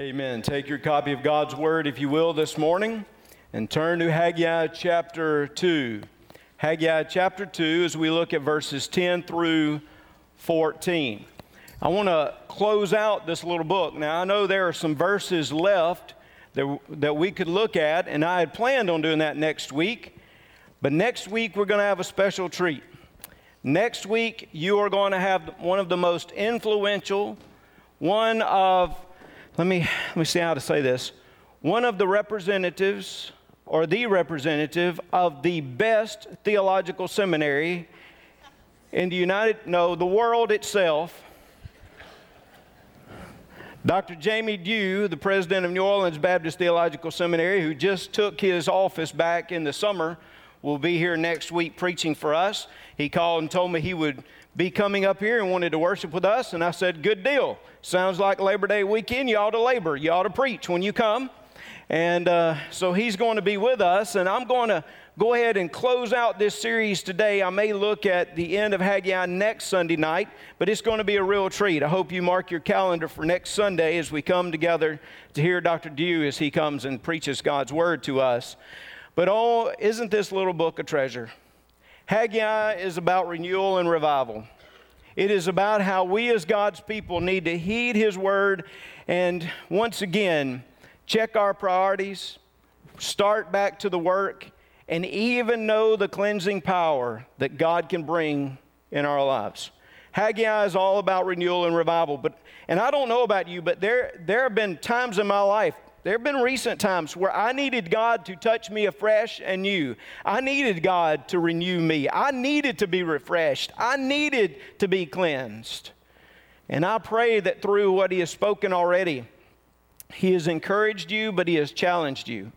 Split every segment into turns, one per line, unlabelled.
Amen. Take your copy of God's Word, if you will, this morning and turn to Haggai chapter 2. Haggai chapter 2, as we look at verses 10 through 14. I want to close out this little book. Now, I know there are some verses left that, that we could look at, and I had planned on doing that next week. But next week, we're going to have a special treat. Next week, you are going to have one of the most influential, one of let me, let me see how to say this. One of the representatives, or the representative of the best theological seminary in the United, no, the world itself. Dr. Jamie Dew, the president of New Orleans Baptist Theological Seminary, who just took his office back in the summer, will be here next week preaching for us. He called and told me he would be coming up here and wanted to worship with us. And I said, Good deal. Sounds like Labor Day weekend. You ought to labor. You ought to preach when you come. And uh, so he's going to be with us. And I'm going to go ahead and close out this series today. I may look at the end of Haggai next Sunday night, but it's going to be a real treat. I hope you mark your calendar for next Sunday as we come together to hear Dr. Dew as he comes and preaches God's word to us. But oh, isn't this little book a treasure? Haggai is about renewal and revival. It is about how we as God's people need to heed His word and once again check our priorities, start back to the work, and even know the cleansing power that God can bring in our lives. Haggai is all about renewal and revival. But, and I don't know about you, but there, there have been times in my life there have been recent times where I needed God to touch me afresh and new. I needed God to renew me. I needed to be refreshed. I needed to be cleansed. And I pray that through what He has spoken already, He has encouraged you, but He has challenged you.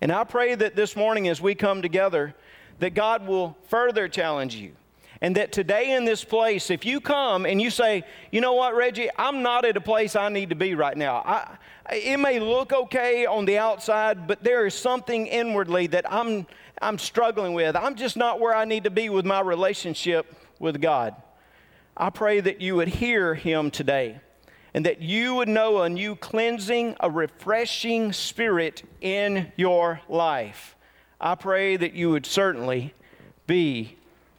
And I pray that this morning as we come together, that God will further challenge you. And that today in this place, if you come and you say, you know what, Reggie, I'm not at a place I need to be right now. I, it may look okay on the outside, but there is something inwardly that I'm, I'm struggling with. I'm just not where I need to be with my relationship with God. I pray that you would hear Him today and that you would know a new cleansing, a refreshing spirit in your life. I pray that you would certainly be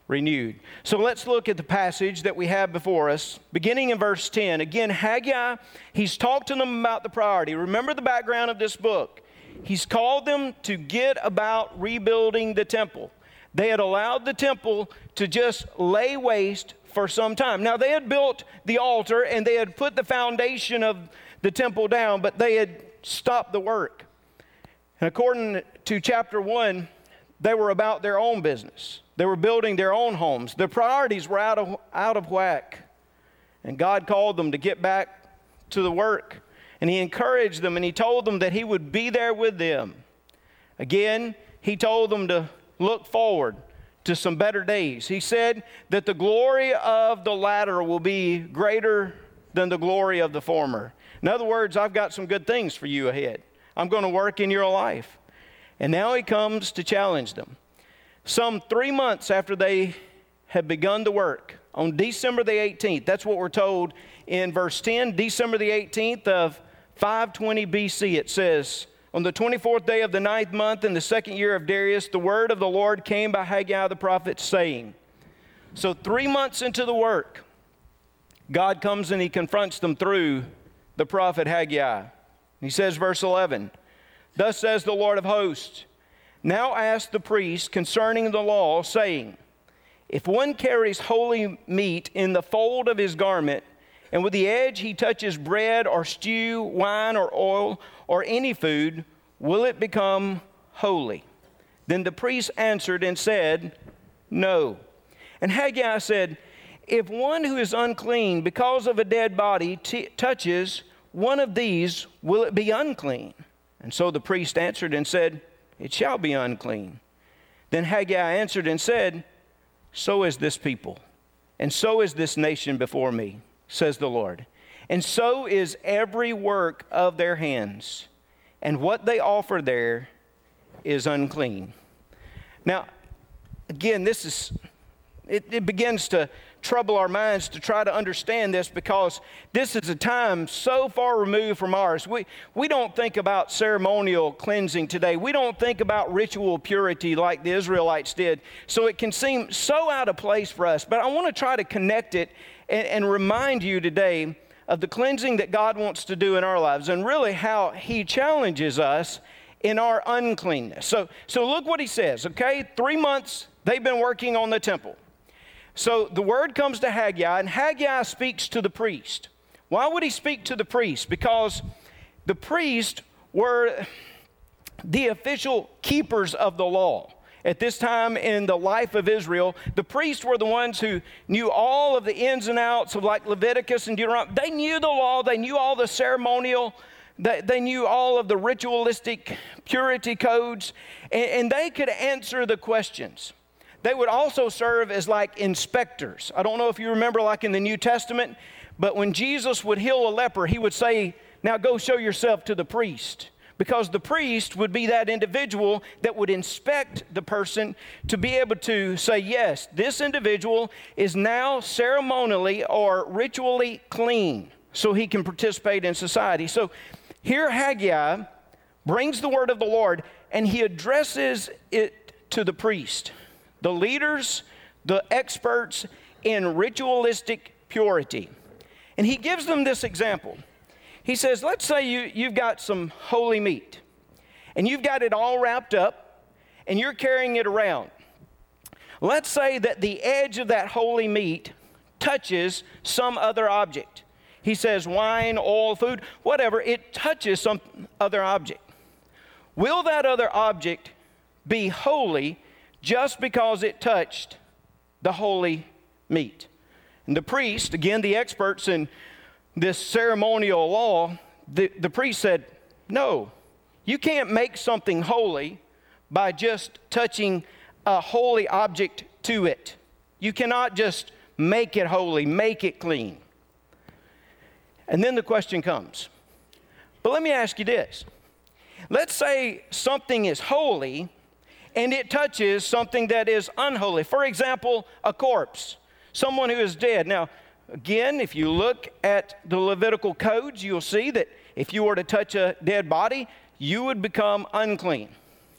renewed. So let's look at the passage that we have before us, beginning in verse 10. Again, Haggai, he's talked to them about the priority. Remember the background of this book. He's called them to get about rebuilding the temple. They had allowed the temple to just lay waste for some time. Now, they had built the altar and they had put the foundation of the temple down, but they had stopped the work. And according to chapter 1, they were about their own business. They were building their own homes. Their priorities were out of, out of whack. And God called them to get back to the work. And He encouraged them and He told them that He would be there with them. Again, He told them to look forward to some better days. He said that the glory of the latter will be greater than the glory of the former. In other words, I've got some good things for you ahead. I'm going to work in your life. And now he comes to challenge them. Some three months after they had begun to work, on December the 18th, that's what we're told in verse 10, December the 18th of 520 BC, it says, On the 24th day of the ninth month in the second year of Darius, the word of the Lord came by Haggai the prophet, saying, So three months into the work, God comes and he confronts them through the prophet Haggai. He says, verse 11, Thus says the Lord of hosts Now ask the priest concerning the law, saying, If one carries holy meat in the fold of his garment, and with the edge he touches bread or stew, wine or oil, or any food, will it become holy? Then the priest answered and said, No. And Haggai said, If one who is unclean because of a dead body t- touches one of these, will it be unclean? And so the priest answered and said, It shall be unclean. Then Haggai answered and said, So is this people, and so is this nation before me, says the Lord. And so is every work of their hands, and what they offer there is unclean. Now, again, this is, it, it begins to trouble our minds to try to understand this because this is a time so far removed from ours. We, we don't think about ceremonial cleansing today. We don't think about ritual purity like the Israelites did. So it can seem so out of place for us. But I want to try to connect it and, and remind you today of the cleansing that God wants to do in our lives and really how He challenges us in our uncleanness. So, so look what He says, okay? Three months they've been working on the temple. So the word comes to Haggai, and Haggai speaks to the priest. Why would he speak to the priest? Because the priests were the official keepers of the law. At this time in the life of Israel, the priests were the ones who knew all of the ins and outs of like Leviticus and Deuteronomy. They knew the law, they knew all the ceremonial, they, knew all of the ritualistic purity codes, and they could answer the questions. They would also serve as like inspectors. I don't know if you remember, like in the New Testament, but when Jesus would heal a leper, he would say, Now go show yourself to the priest. Because the priest would be that individual that would inspect the person to be able to say, Yes, this individual is now ceremonially or ritually clean so he can participate in society. So here Haggai brings the word of the Lord and he addresses it to the priest the leaders, the experts in ritualistic purity. And he gives them this example. He says, Let's say you, you've got some holy meat, and you've got it all wrapped up, and you're carrying it around. Let's say that the edge of that holy meat touches some other object. He says, wine, oil, food, whatever, it touches some other object. Will that other object be holy just because it touched the holy meat. And the priest, again, the experts in this ceremonial law, the, the priest said, No, you can't make something holy by just touching a holy object to it. You cannot just make it holy, make it clean. And then the question comes. But let me ask you this. Let's say something is holy and it touches something that is unholy. For example, a corpse, someone who is dead. Now, again, if you look at the Levitical codes, you'll see that if you were to touch a dead body, you would become unclean.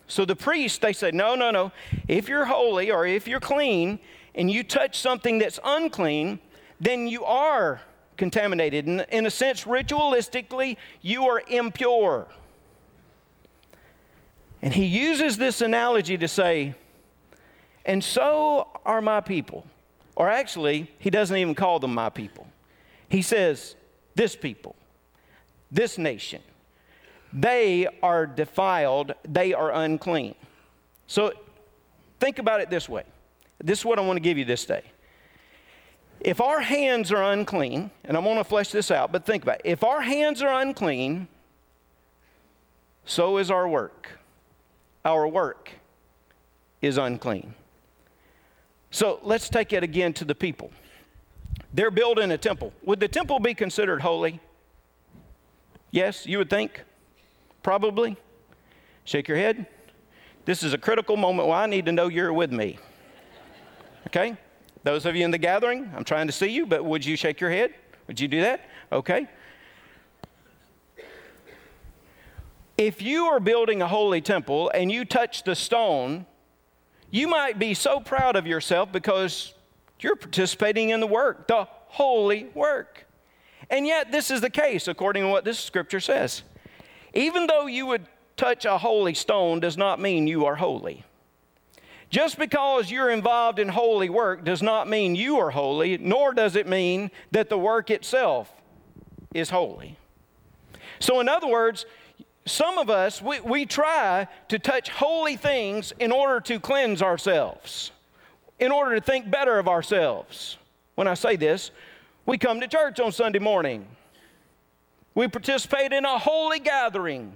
So the priests, they said, no, no, no. If you're holy or if you're clean and you touch something that's unclean, then you are contaminated. In, in a sense, ritualistically, you are impure. And he uses this analogy to say, and so are my people. Or actually, he doesn't even call them my people. He says, this people, this nation, they are defiled, they are unclean. So think about it this way. This is what I want to give you this day. If our hands are unclean, and I'm going to flesh this out, but think about it. If our hands are unclean, so is our work our work is unclean. So let's take it again to the people. They're building a temple. Would the temple be considered holy? Yes, you would think? Probably. Shake your head. This is a critical moment where I need to know you're with me. Okay? Those of you in the gathering, I'm trying to see you, but would you shake your head? Would you do that? Okay. If you are building a holy temple and you touch the stone, you might be so proud of yourself because you're participating in the work, the holy work. And yet, this is the case according to what this scripture says. Even though you would touch a holy stone, does not mean you are holy. Just because you're involved in holy work does not mean you are holy, nor does it mean that the work itself is holy. So, in other words, some of us, we, we try to touch holy things in order to cleanse ourselves, in order to think better of ourselves. When I say this, we come to church on Sunday morning. We participate in a holy gathering.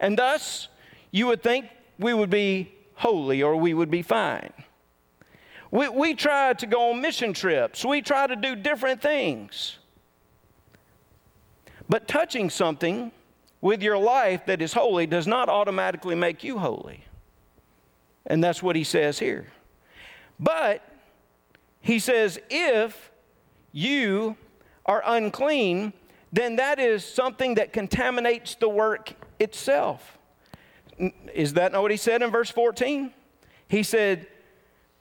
And thus, you would think we would be holy or we would be fine. We, we try to go on mission trips. We try to do different things. But touching something with your life that is holy does not automatically make you holy. And that's what he says here. But he says, if you are unclean, then that is something that contaminates the work itself. Is that not what he said in verse 14? He said,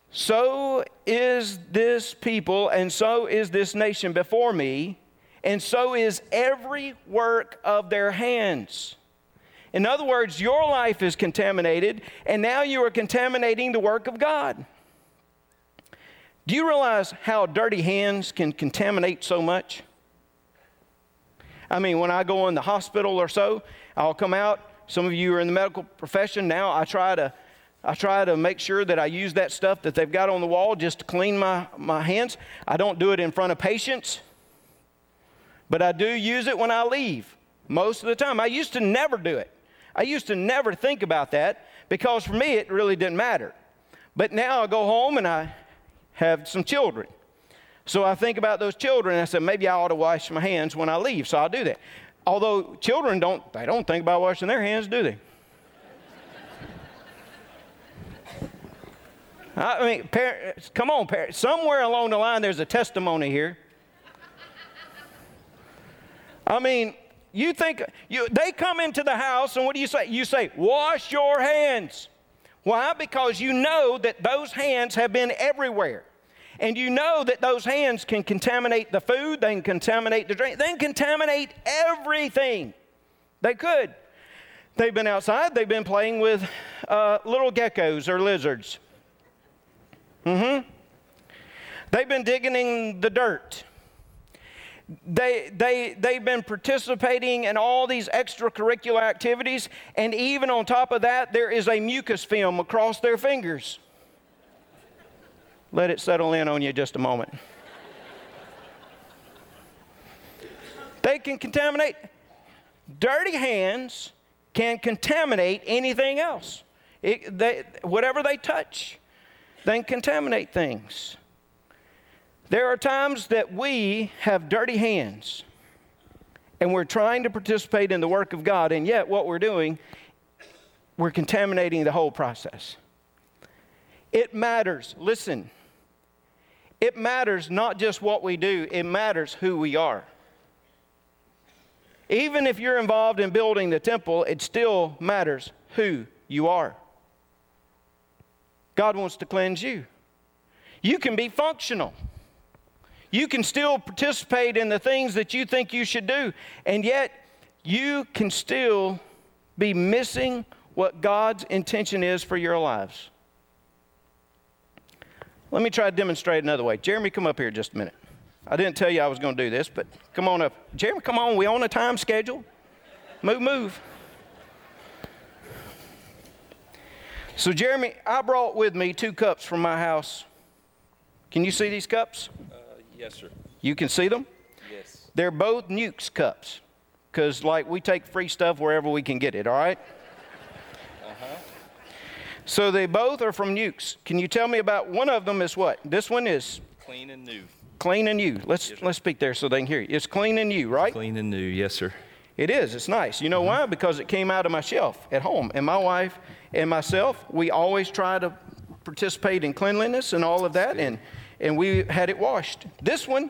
So is this people, and so is this nation before me, and so is every work of their hands. In other words, your life is contaminated, and now you are contaminating the work of God. Do you realize how dirty hands can contaminate so much? I mean, when I go in the hospital or so, I'll come out. Some of you are in the medical profession now. I try to, I try to make sure that I use that stuff that they've got on the wall just to clean my, my hands. I don't do it in front of patients, but I do use it when I leave most of the time. I used to never do it. I used to never think about that because for me it really didn't matter. But now I go home and I have some children. So I think about those children and I said, maybe I ought to wash my hands when I leave. So I'll do that. Although children don't, they don't think about washing their hands, do they? I mean, parents, come on, parents. Somewhere along the line, there's a testimony here. I mean, you think you, they come into the house, and what do you say? You say, Wash your hands. Why? Because you know that those hands have been everywhere. And you know that those hands can contaminate the food, they can contaminate the drink, they can contaminate everything. They could. They've been outside, they've been playing with uh, little geckos or lizards. Mm hmm. They've been digging in the dirt. They, they, they've been participating in all these extracurricular activities, and even on top of that, there is a mucus film across their fingers. Let it settle in on you just a moment. they can contaminate. Dirty hands can contaminate anything else. It, they, whatever they touch, they contaminate things. There are times that we have dirty hands and we're trying to participate in the work of God, and yet what we're doing, we're contaminating the whole process. It matters. Listen, it matters not just what we do, it matters who we are. Even if you're involved in building the temple, it still matters who you are. God wants to cleanse you. You can be functional. You can still participate in the things that you think you should do, and yet you can still be missing what God's intention is for your lives. Let me try to demonstrate another way. Jeremy, come up here just a minute. I didn't tell you I was going to do this, but come on up. Jeremy, come on. We on a time schedule. Move, move. So, Jeremy, I brought with me two cups from my house. Can you see these cups?
Yes, sir.
You can see them?
Yes.
They're both Newk's cups because, like, we take free stuff wherever we can get it, all right? Uh-huh. So they both are from Newk's. Can you tell me about one of them is what? This one is
clean and new.
Clean and new. Let's yes, let's speak there so they can hear you. It's clean and new, right?
Clean and new, yes, sir.
It is. It's nice. You know mm-hmm. why? Because it came out of my shelf at home. And my wife and myself, we always try to participate in cleanliness and all of that. And and we had it washed. This one,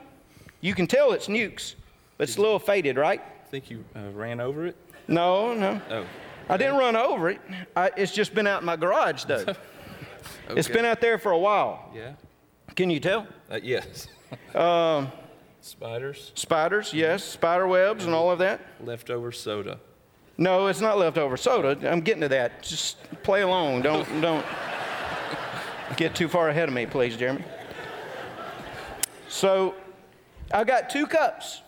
you can tell it's Newk's, but it's a little faded, right?
I Think you uh, ran over it?
No, no. Oh. I didn't run over it. I, it's just been out in my garage, though. okay. It's been out there for a while.
Yeah.
Can you tell?
Uh, yes. um, spiders.
Spiders, yes. Spider webs and all of that.
Leftover soda.
No, it's not leftover soda. I'm getting to that. Just play along. Don't don't get too far ahead of me, please, Jeremy. So I've got two cups.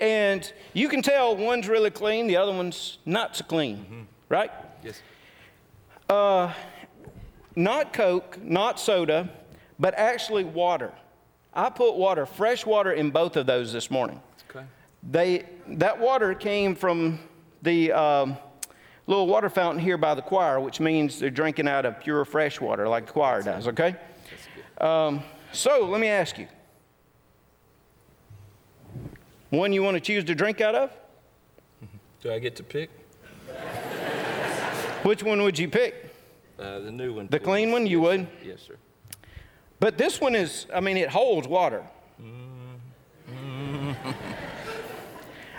And you can tell one's really clean, the other one's not so clean, mm-hmm. right?
Yes.
Uh, not Coke, not soda, but actually water. I put water, fresh water, in both of those this morning.
Okay.
They, that water came from the um, little water fountain here by the choir, which means they're drinking out of pure fresh water like the choir does, okay? Um, so let me ask you one you want to choose to drink out of?
Do I get to pick?
Which one would you pick?
Uh, the new one.
The clean one, you would?
Yes, sir.
But this one is, I mean, it holds water.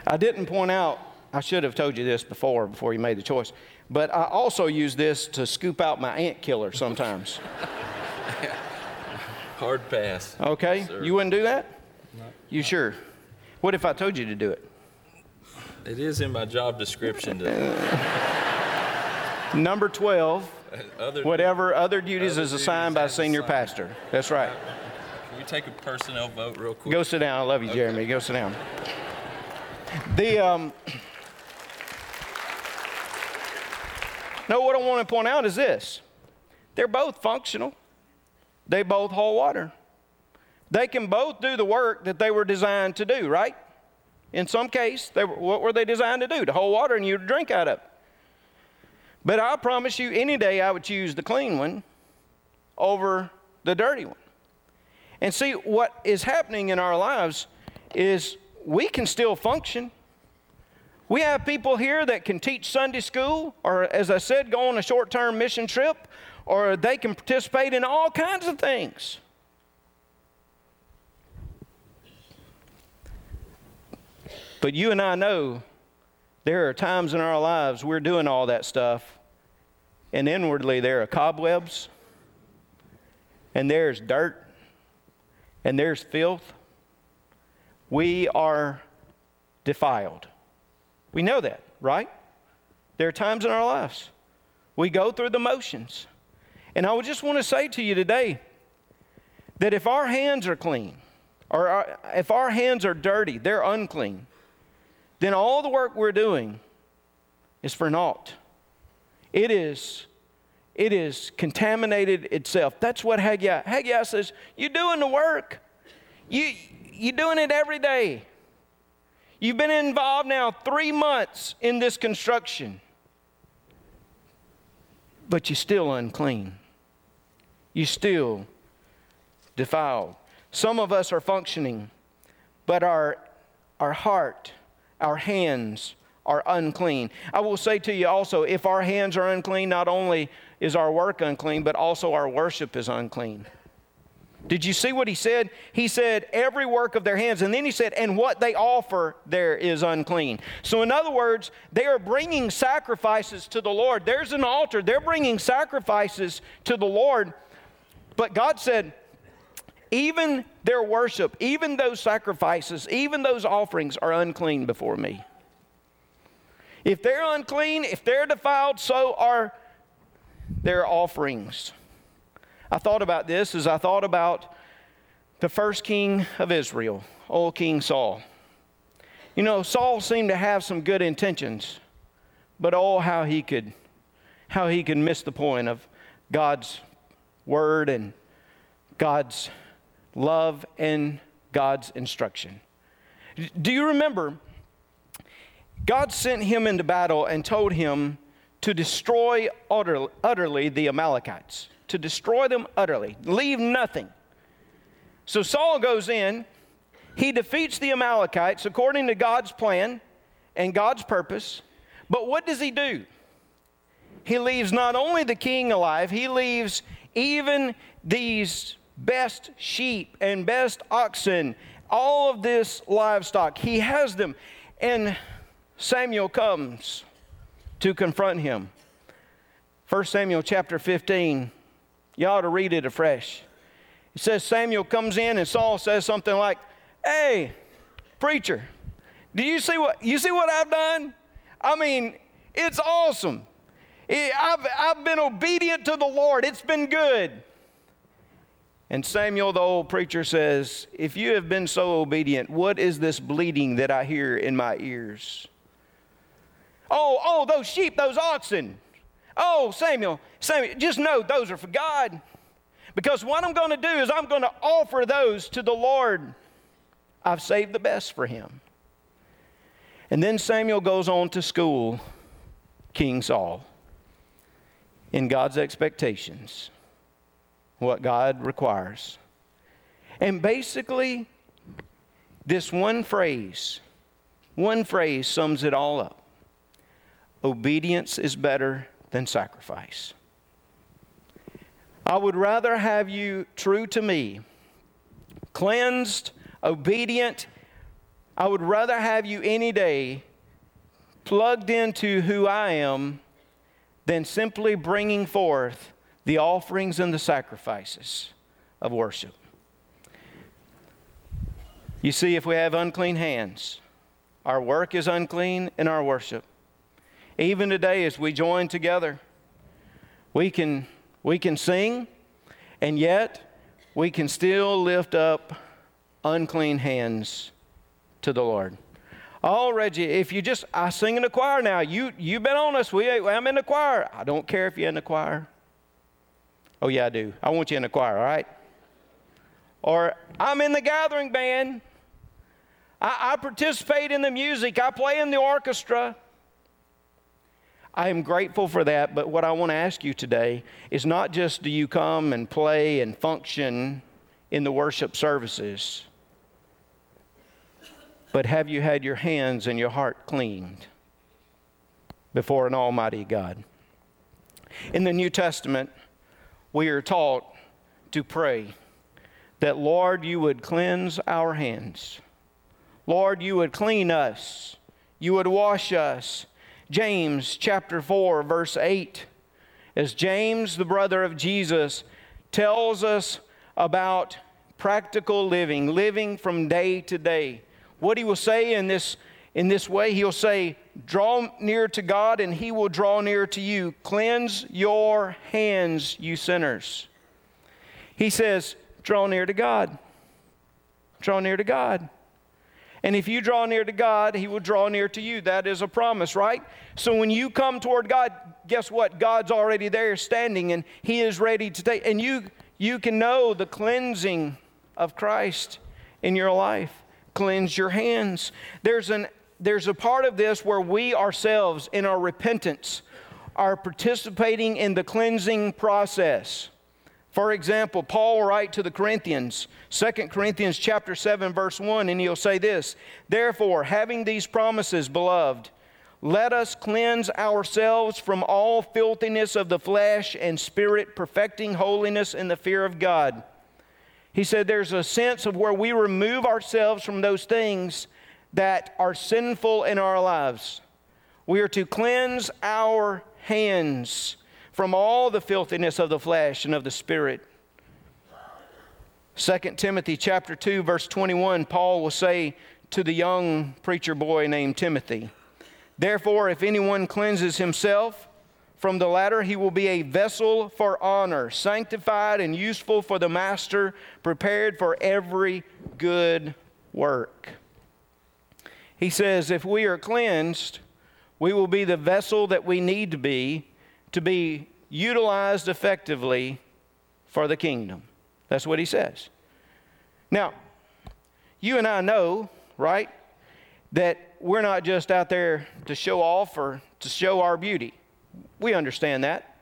I didn't point out, I should have told you this before, before you made the choice, but I also use this to scoop out my ant killer sometimes.
Hard pass.
Okay?
Sir.
You wouldn't do that? You sure? What if I told you to do it?
It is in my job description to
Number 12,
other.
whatever other duties
Other
is assigned by
duties as
senior
assigned.
pastor. That's right.
Can we take a personnel vote real quick?
Go sit down. I love you, Jeremy. Go sit down. The um, no, what I want to point out is this: they're both functional. They both hold water. They can both do the work that they were designed to do. Right? In some case, were, what were they designed to do? To hold water and you to drink out of. But I promise you, any day I would choose the clean one over the dirty one. And see, what is happening in our lives is we can still function. We have people here that can teach Sunday school, or as I said, go on a short term mission trip, or they can participate in all kinds of things. But you and I know there are times in our lives we're doing all that stuff, and inwardly there are cobwebs, and there's dirt, and there's filth. We are defiled. We know that, right? There are times in our lives we go through the motions. And I would just want to say to you today that if our hands are clean, or our, if our hands are dirty, they're unclean, then all the work we're doing is for naught. It is, it is contaminated itself. That's what Haggai, Haggai says, you're doing the work. You, you're doing it every day. You've been involved now three months in this construction, but you're still unclean. You're still defiled. Some of us are functioning, but our, our heart, our hands are unclean. I will say to you also if our hands are unclean, not only is our work unclean, but also our worship is unclean. Did you see what he said? He said, every work of their hands. And then he said, and what they offer there is unclean. So, in other words, they are bringing sacrifices to the Lord. There's an altar, they're bringing sacrifices to the Lord. But God said, even their worship, even those sacrifices, even those offerings are unclean before me. If they're unclean, if they're defiled, so are their offerings. I thought about this as I thought about the first king of Israel, old King Saul. You know, Saul seemed to have some good intentions, but oh, how he could, how he could miss the point of God's word and God's love and God's instruction. Do you remember? God sent him into battle and told him to destroy utterly, utterly the Amalekites, to destroy them utterly, leave nothing. So Saul goes in, he defeats the Amalekites according to God's plan and God's purpose. But what does he do? He leaves not only the king alive, he leaves even these best sheep and best oxen, all of this livestock. He has them. And Samuel comes to confront him. 1 Samuel chapter 15. You ought to read it afresh. It says Samuel comes in and Saul says something like, Hey, preacher, do you see what you see what I've done? I mean, it's awesome. I've, I've been obedient to the Lord. It's been good. And Samuel, the old preacher, says, If you have been so obedient, what is this bleating that I hear in my ears? Oh, oh, those sheep, those oxen. Oh, Samuel, Samuel, just know those are for God. Because what I'm going to do is I'm going to offer those to the Lord. I've saved the best for him. And then Samuel goes on to school King Saul in God's expectations, what God requires. And basically, this one phrase, one phrase sums it all up obedience is better than sacrifice. I would rather have you true to me, cleansed, obedient. I would rather have you any day plugged into who I am than simply bringing forth the offerings and the sacrifices of worship. You see, if we have unclean hands, our work is unclean and our worship. Even today, as we join together, we can, we can sing, and yet we can still lift up unclean hands to the Lord. Oh, Reggie, if you just, I sing in the choir now. You, you've been on us. We, I'm in the choir. I don't care if you're in the choir. Oh, yeah, I do. I want you in the choir, all right? Or I'm in the gathering band. I, I participate in the music. I play in the orchestra. I am grateful for that, but what I want to ask you today is not just do you come and play and function in the worship services, but have you had your hands and your heart cleaned before an almighty God? In the New Testament, we are taught to pray that, Lord, you would cleanse our hands. Lord, you would clean us. You would wash us. James chapter 4, verse 8. As James, the brother of Jesus, tells us about practical living, living from day to day. What he will say in this, in this way, he'll say, Draw near to God, and he will draw near to you. Cleanse your hands, you sinners. He says, Draw near to God. Draw near to God. And if you draw near to God, He will draw near to you. That is a promise, right? So when you come toward God, guess what? God's already there standing and He is ready to take. And you, you can know the cleansing of Christ in your life. Cleanse your hands. There's, an, there's a part of this where we ourselves, in our repentance, are participating in the cleansing process. For example, Paul write to the Corinthians, 2 Corinthians chapter 7 verse 1 and he'll say this, "Therefore, having these promises, beloved, let us cleanse ourselves from all filthiness of the flesh and spirit, perfecting holiness in the fear of God." He said there's a sense of where we remove ourselves from those things that are sinful in our lives. We are to cleanse our hands from all the filthiness of the flesh and of the spirit. 2 Timothy chapter 2 verse 21 Paul will say to the young preacher boy named Timothy, Therefore if anyone cleanses himself from the latter he will be a vessel for honor, sanctified and useful for the master, prepared for every good work. He says if we are cleansed, we will be the vessel that we need to be to be utilized effectively for the kingdom. That's what he says. Now, you and I know, right, that we're not just out there to show off or to show our beauty. We understand that.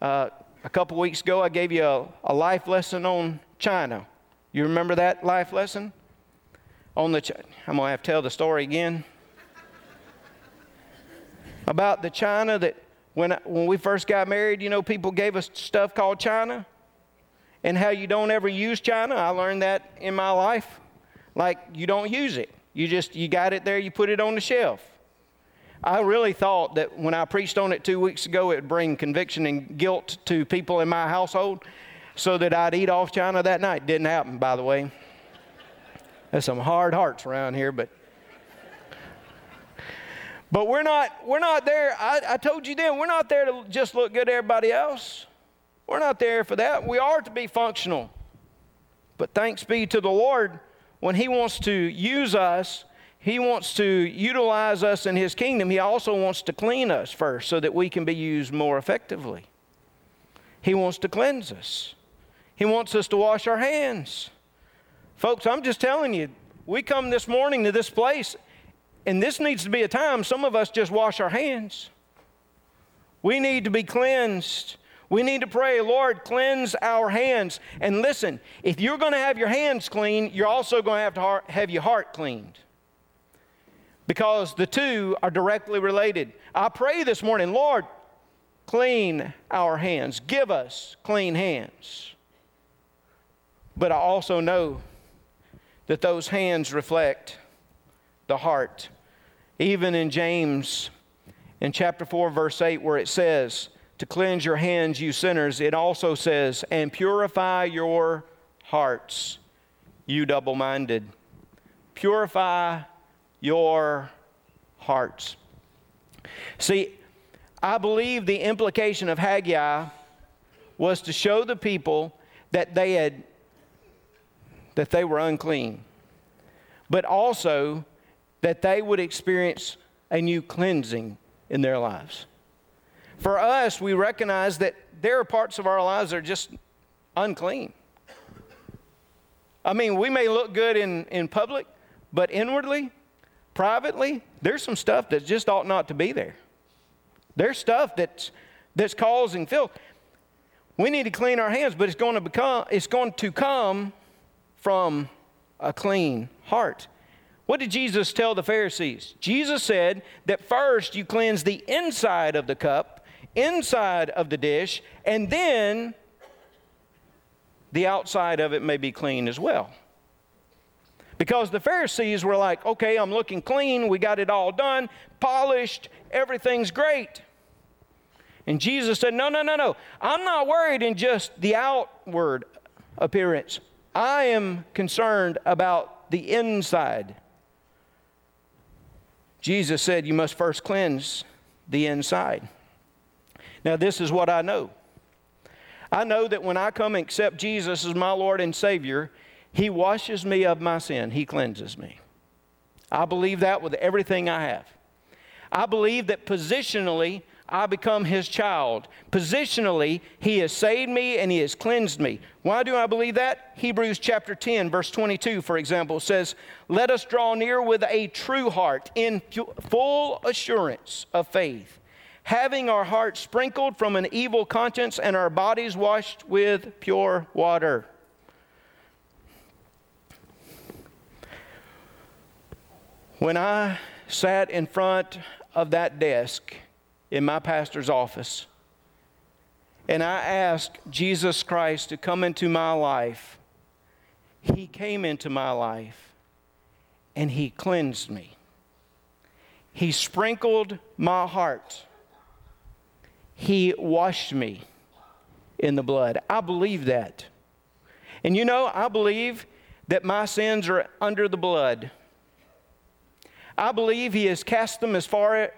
Uh, a couple weeks ago, I gave you a, a, life lesson on China. You remember that life lesson? On the, I'm gonna have to tell the story again about the China that when, I, when we first got married, you know, people gave us stuff called China and how you don't ever use China. I learned that in my life. Like, you don't use it. You just, you got it there, you put it on the shelf. I really thought that when I preached on it two weeks ago, it would bring conviction and guilt to people in my household so that I'd eat off China that night. Didn't happen, by the way. There's some hard hearts around here, but but we're not, we're not there. I, I told you then, we're not there to just look good to everybody else. We're not there for that. We are to be functional. But thanks be to the Lord, when He wants to use us, He wants to utilize us in His kingdom. He also wants to clean us first so that we can be used more effectively. He wants to cleanse us, He wants us to wash our hands. Folks, I'm just telling you, we come this morning to this place and this needs to be a time some of us just wash our hands. We need to be cleansed. We need to pray, Lord, cleanse our hands. And listen, if you're going to have your hands clean, you're also going to have to have your heart cleaned. Because the two are directly related. I pray this morning, Lord, clean our hands. Give us clean hands. But I also know that those hands reflect the heart. Even in James, in chapter 4, verse 8, where it says, To cleanse your hands, you sinners, it also says, And purify your hearts, you double minded. Purify your hearts. See, I believe the implication of Haggai was to show the people that they had that they were unclean, but also that they would experience a new cleansing in their lives. For us, we recognize that there are parts of our lives that are just unclean. I mean, we may look good in, in public, but inwardly, privately, there's some stuff that just ought not to be there. There's stuff that's, that's causing filth. We need to clean our hands, but it's going to become it's going to come from a clean heart. What did Jesus tell the Pharisees? Jesus said that first you cleanse the inside of the cup, inside of the dish, and then the outside of it may be clean as well. Because the Pharisees were like, okay, I'm looking clean, we got it all done, polished, everything's great. And Jesus said, no, no, no, no. I'm not worried in just the outward appearance. I am concerned about the inside. Jesus said, You must first cleanse the inside. Now, this is what I know. I know that when I come and accept Jesus as my Lord and Savior, He washes me of my sin, He cleanses me. I believe that with everything I have. I believe that positionally, I become his child. Positionally, he has saved me and he has cleansed me. Why do I believe that? Hebrews chapter 10, verse 22, for example, says, Let us draw near with a true heart in full assurance of faith, having our hearts sprinkled from an evil conscience and our bodies washed with pure water. When I sat in front of that desk, in my pastor's office and I asked Jesus Christ to come into my life, He came into my life and He cleansed me. He sprinkled my heart. He washed me in the blood. I believe that. And you know, I believe that my sins are under the blood. I believe He has cast them as far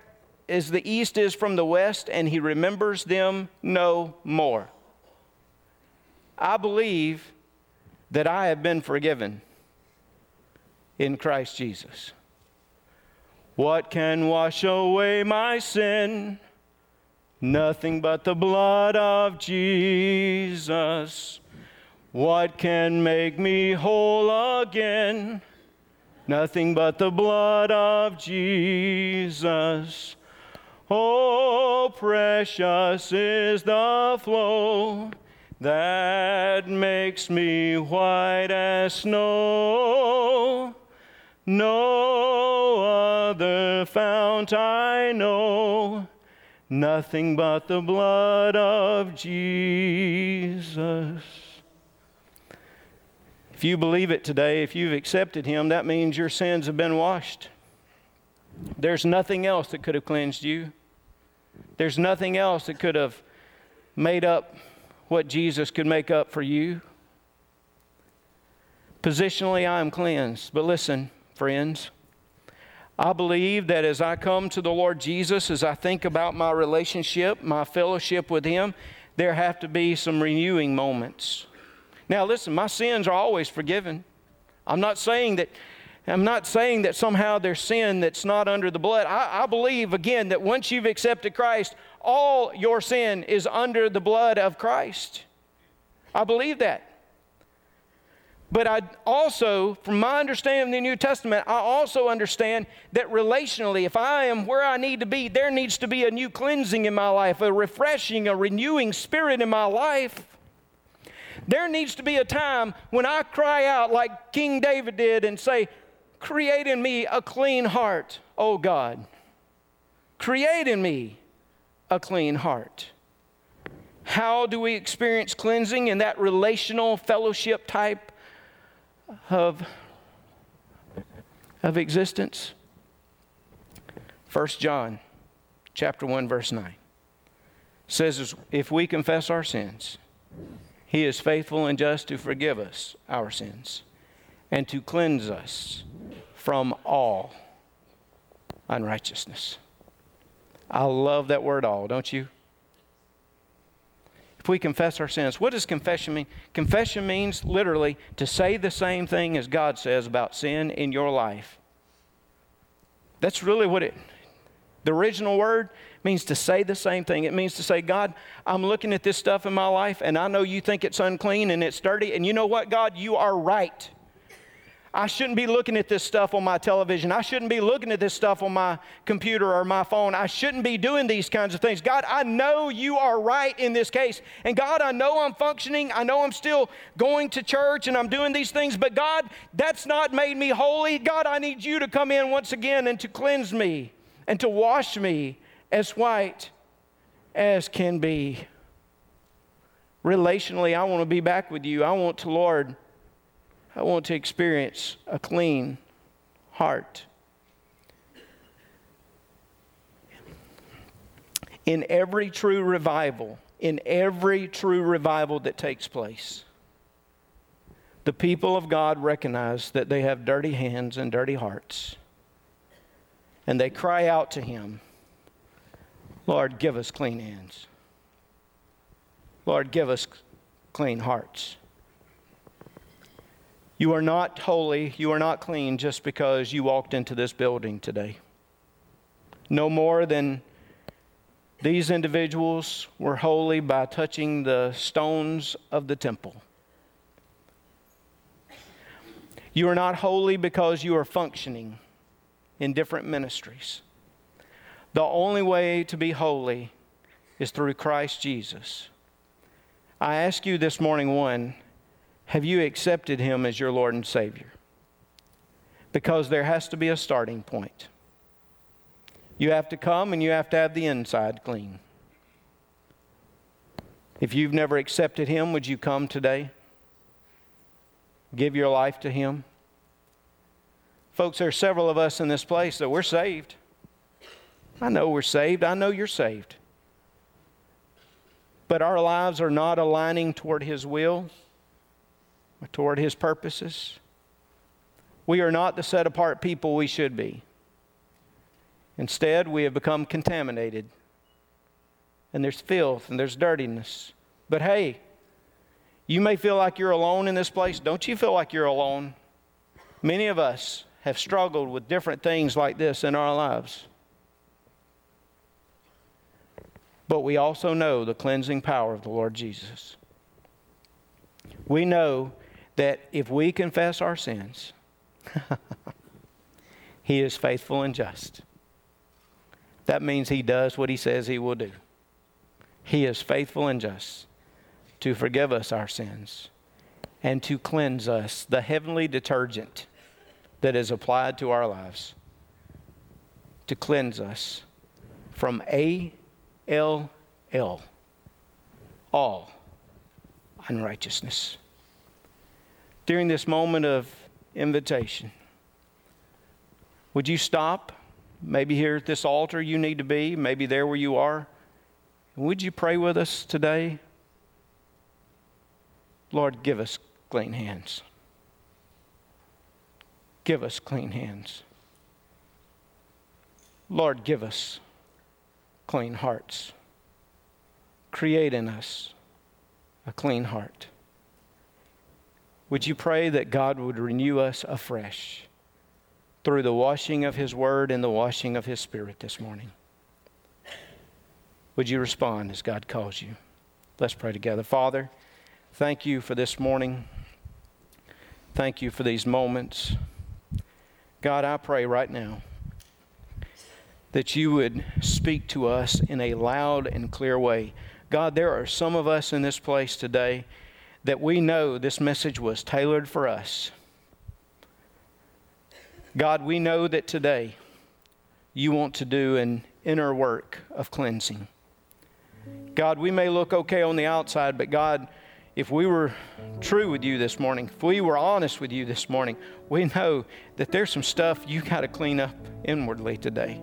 as the east is from the west, and he remembers them no more. I believe that I have been forgiven in Christ Jesus. What can wash away my sin? Nothing but the blood of Jesus. What can make me whole again? Nothing but the blood of Jesus. Oh, precious is the flow that makes me white as snow. No other fount I know, nothing but the blood of Jesus. If you believe it today, if you've accepted Him, that means your sins have been washed. There's nothing else that could have cleansed you. There's nothing else that could have made up what Jesus could make up for you. Positionally, I am cleansed. But listen, friends, I believe that as I come to the Lord Jesus, as I think about my relationship, my fellowship with Him, there have to be some renewing moments. Now, listen, my sins are always forgiven. I'm not saying that I'm not saying that somehow there's sin that's not under the blood. I, I, believe, again, that once you've accepted Christ, all your sin is under the blood of Christ. I believe that. But I also, from my understanding of the New Testament, I also understand that relationally, if I am where I need to be, there needs to be a new cleansing in my life, a refreshing, a renewing spirit in my life. There needs to be a time when I cry out like King David did and say, Create in me a clean heart, O God. Create in me a clean heart. How do we experience cleansing in that relational fellowship type of, of existence? 1 John chapter 1 verse 9 says if we confess our sins, he is faithful and just to forgive us our sins and to cleanse us from all unrighteousness. I love that word all, don't you? If we confess our sins, what does confession mean? Confession means literally to say the same thing as God says about sin in your life. That's really what it the original word means to say the same thing. It means to say, God, I'm looking at this stuff in my life and I know you think it's unclean and it's dirty. And you know what, God? You are right. I shouldn't be looking at this stuff on my television. I shouldn't be looking at this stuff on my computer or my phone. I shouldn't be doing these kinds of things. God, I know you are right in this case. And God, I know I'm functioning. I know I'm still going to church and I'm doing these things. But God, that's not made me holy. God, I need you to come in once again and to cleanse me and to wash me as white as can be. Relationally, I want to be back with you. I want to, Lord, I want to experience a clean heart. In every true revival, in every true revival that takes place, the people of God recognize that they have dirty hands and dirty hearts. And they cry out to Him, Lord, give us clean hands. Lord, give us clean hearts. You are not holy, you are not clean just because you walked into this building today. No more than these individuals were holy by touching the stones of the temple. You are not holy because you are functioning in different ministries. The only way to be holy is through Christ Jesus. I ask you this morning one, have you accepted Him as your Lord and Savior? Because there has to be a starting point. You have to come and you have to have the inside clean. If you've never accepted Him, would you come today? Give your life to Him? Folks, there are several of us in this place that we're saved. I know we're saved. I know you're saved. But our lives are not aligning toward His will toward His purposes. We are not the set apart people we should be. Instead, we have become contaminated. And there's filth and there's dirtiness. But hey, you may feel like you're alone in this place. Don't you feel like you're alone? Many of us have struggled with different things like this in our lives. But we also know the cleansing power of the Lord Jesus. We know that if we confess our sins, He is faithful and just. That means He does what He says He will do. He is faithful and just to forgive us our sins and to cleanse us, the heavenly detergent that is applied to our lives, to cleanse us from A L L, all unrighteousness during this moment of invitation, would you stop? Maybe here at this altar you need to be, maybe there where you are. Would you pray with us today? Lord, give us clean hands. Give us clean hands. Lord, give us clean hearts. Create in us a clean heart. Would you pray that God would renew us afresh through the washing of His Word and the washing of His Spirit this morning? Would you respond as God calls you? Let's pray together. Father, thank you for this morning. Thank you for these moments. God, I pray right now that you would speak to us in a loud and clear way. God, there are some of us in this place today that we know this message was tailored for us. God, we know that today you want to do an inner work of cleansing. God, we may look okay on the outside, but God, if we were true with you this morning, if we were honest with you this morning, we know that there's some stuff you got to clean up inwardly today.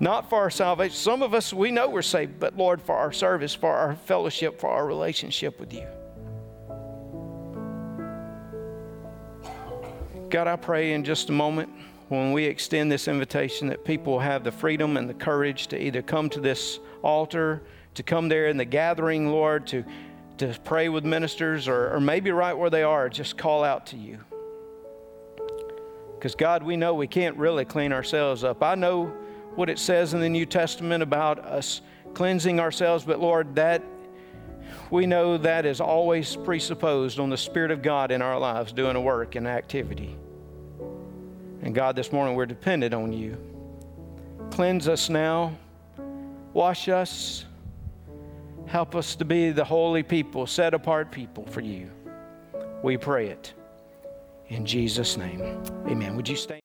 Not for our salvation. Some of us, we know we're saved, but Lord, for our service, for our fellowship, for our relationship with you. God, I pray in just a moment when we extend this invitation that people have the freedom and the courage to either come to this altar, to come there in the gathering, Lord, to, to pray with ministers, or, or maybe right where they are, just call out to you. Because, God, we know we can't really clean ourselves up. I know what it says in the New Testament about us cleansing ourselves, but Lord, that we know that is always presupposed on the Spirit of God in our lives doing a work and activity. And God, this morning we're dependent on you. Cleanse us now, wash us, help us to be the holy people, set apart people for you. We pray it in Jesus' name. Amen. Would you stand?